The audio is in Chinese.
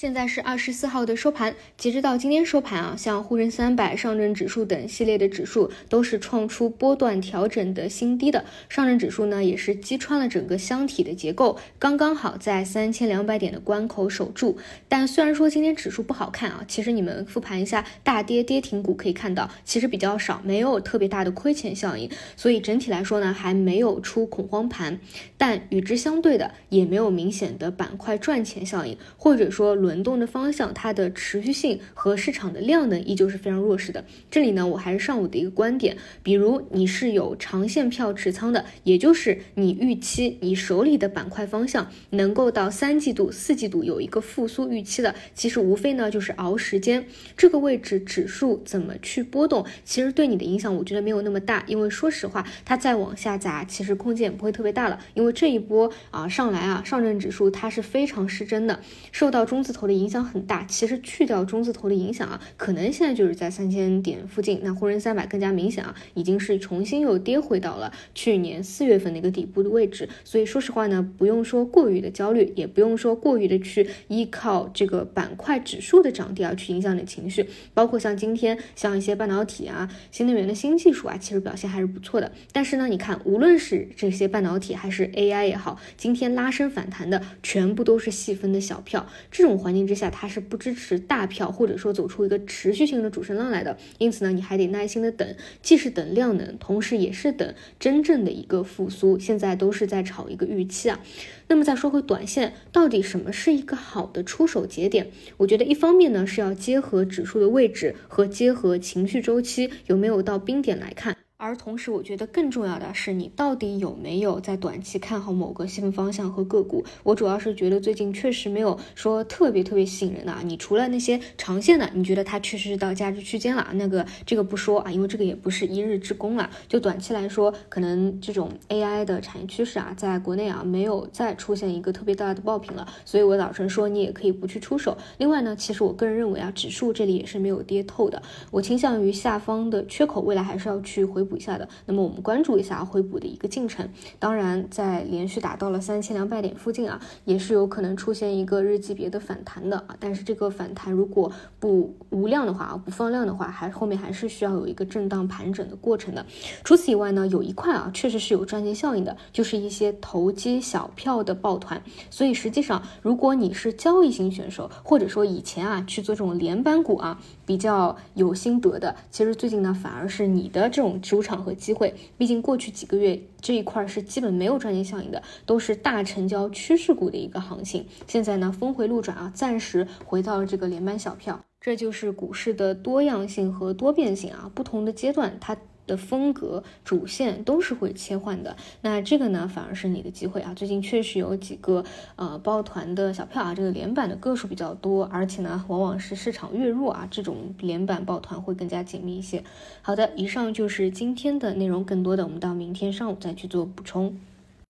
现在是二十四号的收盘，截止到今天收盘啊，像沪深三百、上证指数等系列的指数都是创出波段调整的新低的。上证指数呢，也是击穿了整个箱体的结构，刚刚好在三千两百点的关口守住。但虽然说今天指数不好看啊，其实你们复盘一下大跌跌停股可以看到，其实比较少，没有特别大的亏钱效应。所以整体来说呢，还没有出恐慌盘。但与之相对的，也没有明显的板块赚钱效应，或者说。轮轮动的方向，它的持续性和市场的量能依旧是非常弱势的。这里呢，我还是上午的一个观点，比如你是有长线票持仓的，也就是你预期你手里的板块方向能够到三季度、四季度有一个复苏预期的，其实无非呢就是熬时间。这个位置指数怎么去波动，其实对你的影响我觉得没有那么大，因为说实话，它再往下砸，其实空间也不会特别大了。因为这一波啊上来啊，上证指数它是非常失真的，受到中字。头的影响很大，其实去掉中字头的影响啊，可能现在就是在三千点附近。那沪深三百更加明显啊，已经是重新又跌回到了去年四月份的一个底部的位置。所以说实话呢，不用说过于的焦虑，也不用说过于的去依靠这个板块指数的涨跌啊去影响你的情绪。包括像今天像一些半导体啊、新能源的新技术啊，其实表现还是不错的。但是呢，你看无论是这些半导体还是 AI 也好，今天拉升反弹的全部都是细分的小票，这种。环环境之下，它是不支持大票，或者说走出一个持续性的主升浪来的。因此呢，你还得耐心的等，既是等量能，同时也是等真正的一个复苏。现在都是在炒一个预期啊。那么再说回短线，到底什么是一个好的出手节点？我觉得一方面呢是要结合指数的位置和结合情绪周期有没有到冰点来看。而同时，我觉得更重要的是，你到底有没有在短期看好某个细分方向和个股？我主要是觉得最近确实没有说特别特别吸引人的啊。你除了那些长线的，你觉得它确实是到价值区间了，那个这个不说啊，因为这个也不是一日之功了。就短期来说，可能这种 AI 的产业趋势啊，在国内啊没有再出现一个特别大的爆品了，所以我早晨说你也可以不去出手。另外呢，其实我个人认为啊，指数这里也是没有跌透的，我倾向于下方的缺口，未来还是要去回。补一下的，那么我们关注一下回补的一个进程。当然，在连续打到了三千两百点附近啊，也是有可能出现一个日级别的反弹的啊。但是这个反弹如果不无量的话啊，不放量的话，还后面还是需要有一个震荡盘整的过程的。除此以外呢，有一块啊，确实是有赚钱效应的，就是一些投机小票的抱团。所以实际上，如果你是交易型选手，或者说以前啊去做这种连板股啊，比较有心得的，其实最近呢，反而是你的这种。主场和机会，毕竟过去几个月这一块是基本没有赚钱效应的，都是大成交趋势股的一个行情。现在呢，峰回路转啊，暂时回到了这个连板小票，这就是股市的多样性和多变性啊，不同的阶段它。的风格主线都是会切换的，那这个呢反而是你的机会啊！最近确实有几个呃抱团的小票啊，这个连板的个数比较多，而且呢往往是市场越弱啊，这种连板抱团会更加紧密一些。好的，以上就是今天的内容，更多的我们到明天上午再去做补充。